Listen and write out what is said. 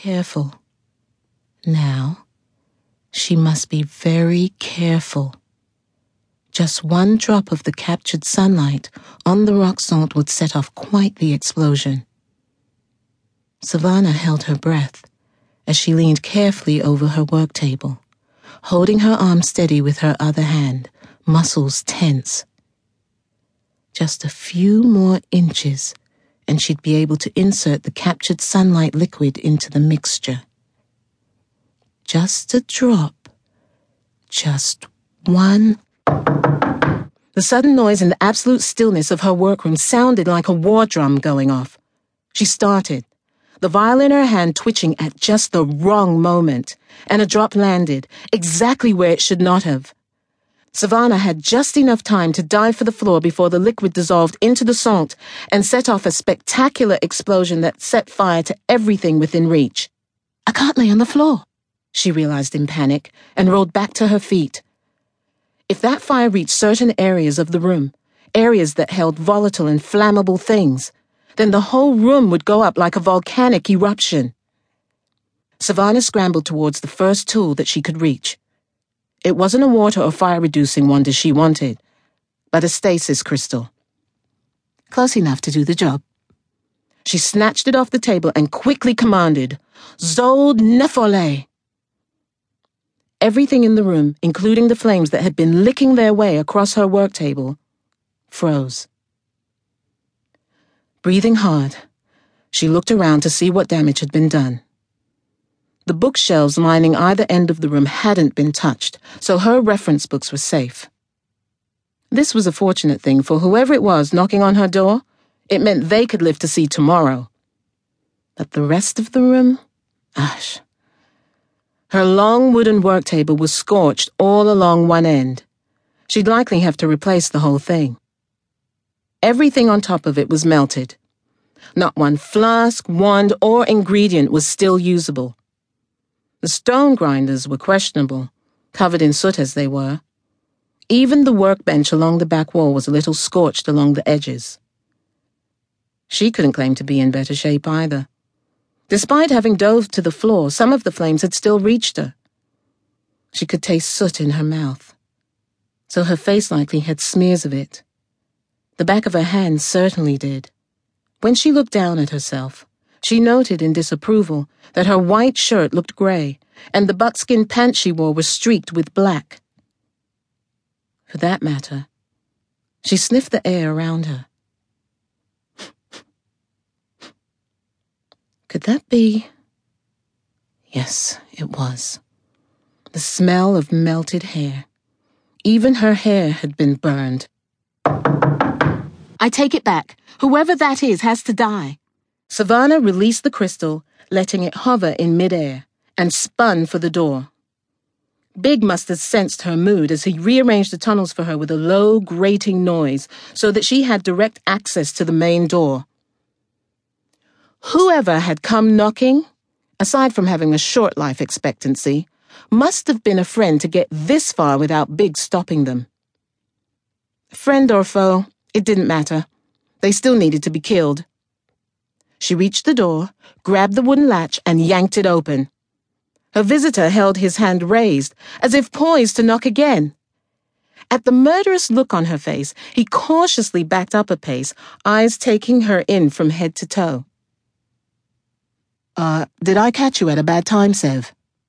Careful. Now, she must be very careful. Just one drop of the captured sunlight on the rock salt would set off quite the explosion. Sevana held her breath as she leaned carefully over her work table, holding her arm steady with her other hand, muscles tense. Just a few more inches, and she'd be able to insert the captured sunlight liquid into the mixture. Just a drop. Just one. The sudden noise and the absolute stillness of her workroom sounded like a war drum going off. She started, the vial in her hand twitching at just the wrong moment, and a drop landed, exactly where it should not have. Sevana had just enough time to dive for the floor before the liquid dissolved into the salt and set off a spectacular explosion that set fire to everything within reach. I can't lay on the floor, she realized in panic and rolled back to her feet. If that fire reached certain areas of the room, areas that held volatile and flammable things, then the whole room would go up like a volcanic eruption. Sevana scrambled towards the first tool that she could reach. It wasn't a water or fire reducing wonder she wanted, but a stasis crystal. Close enough to do the job. She snatched it off the table and quickly commanded, Zold Nefole! Everything in the room, including the flames that had been licking their way across her work table, froze. Breathing hard, she looked around to see what damage had been done. The bookshelves lining either end of the room hadn't been touched, so her reference books were safe. This was a fortunate thing for whoever it was knocking on her door. It meant they could live to see tomorrow. But the rest of the room? Ash. Her long wooden work table was scorched all along one end. She'd likely have to replace the whole thing. Everything on top of it was melted. Not one flask, wand, or ingredient was still usable. The stone grinders were questionable, covered in soot as they were. Even the workbench along the back wall was a little scorched along the edges. She couldn't claim to be in better shape either. Despite having dove to the floor, some of the flames had still reached her. She could taste soot in her mouth, so her face likely had smears of it. The back of her hand certainly did. When she looked down at herself, she noted in disapproval that her white shirt looked gray, and the buckskin pants she wore were streaked with black. For that matter, she sniffed the air around her. Could that be? Yes, it was. The smell of melted hair. Even her hair had been burned. I take it back. Whoever that is has to die. Sevana released the crystal, letting it hover in midair, and spun for the door. Big must have sensed her mood as he rearranged the tunnels for her with a low, grating noise so that she had direct access to the main door. Whoever had come knocking, aside from having a short life expectancy, must have been a friend to get this far without Big stopping them. Friend or foe, it didn't matter. They still needed to be killed. She reached the door, grabbed the wooden latch, and yanked it open. Her visitor held his hand raised, as if poised to knock again. At the murderous look on her face, he cautiously backed up a pace, eyes taking her in from head to toe. Uh, did I catch you at a bad time, Sev?